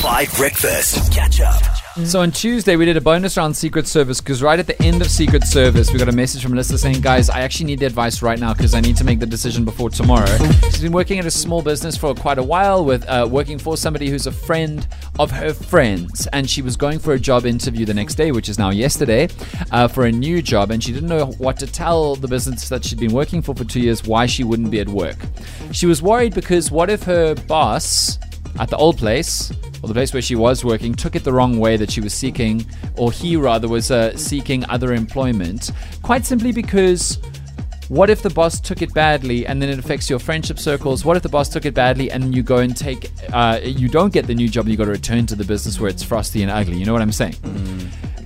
Five Breakfast. Catch up. So on Tuesday we did a bonus round Secret Service because right at the end of Secret Service we got a message from Melissa saying, "Guys, I actually need the advice right now because I need to make the decision before tomorrow." She's been working at a small business for quite a while, with uh, working for somebody who's a friend of her friends, and she was going for a job interview the next day, which is now yesterday, uh, for a new job, and she didn't know what to tell the business that she'd been working for for two years why she wouldn't be at work. She was worried because what if her boss at the old place, or the place where she was working, took it the wrong way that she was seeking, or he rather was uh, seeking other employment. Quite simply because what if the boss took it badly and then it affects your friendship circles? What if the boss took it badly and you go and take, uh, you don't get the new job and you got to return to the business where it's frosty and ugly? You know what I'm saying?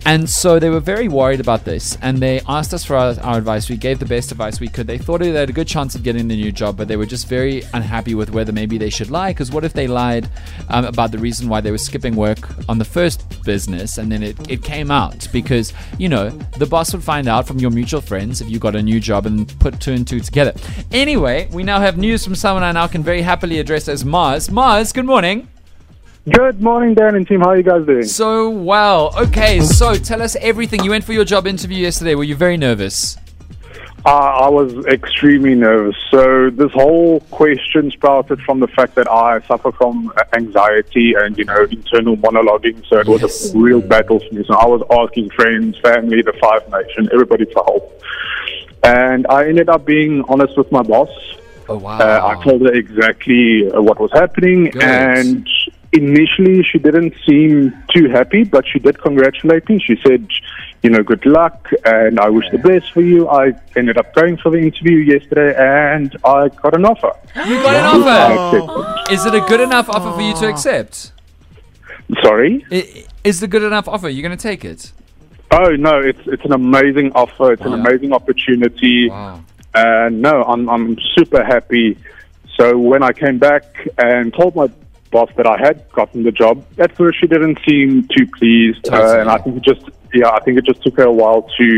And so they were very worried about this, and they asked us for our, our advice. We gave the best advice we could. They thought they had a good chance of getting the new job, but they were just very unhappy with whether maybe they should lie. Because what if they lied um, about the reason why they were skipping work on the first business, and then it, it came out? Because, you know, the boss would find out from your mutual friends if you got a new job and put two and two together. Anyway, we now have news from someone I now can very happily address as Mars. Mars, good morning. Good morning, Dan and team. How are you guys doing? So well. Okay, so tell us everything. You went for your job interview yesterday. Were you very nervous? Uh, I was extremely nervous. So this whole question sprouted from the fact that I suffer from anxiety and you know internal monologuing. So it Yes. was a real battle for me. So I was asking friends, family, the Five Nation, everybody for help. And I ended up being honest with my boss. Oh wow. Uh, I told her exactly uh, what was happening, Good. and initially she didn't seem too happy, but she did congratulate me. She said, "You know, good luck, and I wish the best for you." I ended up going for the interview yesterday, and I got an offer. you got an offer. Is it a good enough offer for you to accept? Sorry. Is the good enough offer? You're going to take it? Oh no, it's it's an amazing offer. It's an amazing opportunity. Wow. And no, I'm I'm super happy. So when I came back and told my boss that I had gotten the job, at first she didn't seem too pleased, uh, and I think it just yeah, I think it just took her a while to.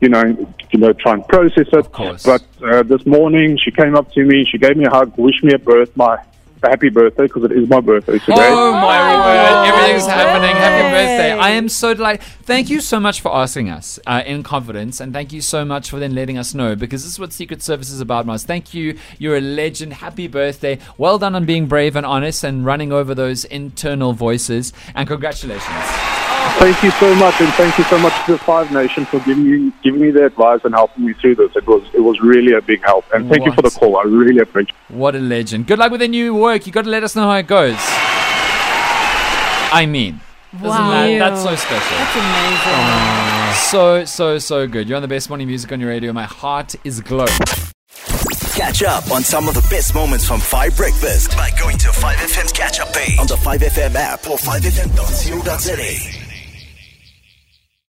You know, you know, try and process it. Of course. But uh, this morning, she came up to me. She gave me a hug, wished me a birth, my a happy birthday because it is my birthday today. Oh my word! Everything's Happy happening. Happy birthday! birthday. I am so delighted. Thank you so much for asking us uh, in confidence, and thank you so much for then letting us know because this is what Secret Service is about, Mars. Thank you. You're a legend. Happy birthday! Well done on being brave and honest and running over those internal voices. And congratulations. Thank you so much, and thank you so much to the Five Nation for giving me giving me the advice and helping me through this. It was it was really a big help, and thank you for the call. I really appreciate. it. What a legend. Good luck with the new work. You got to let us know how it goes. I mean, isn't that, that's so special. That's amazing. So, so, so good. You're on the best morning music on your radio. My heart is glowing. Catch up on some of the best moments from 5 Breakfast by going to 5FM's catch up page on the 5FM app or 5FM.co.za.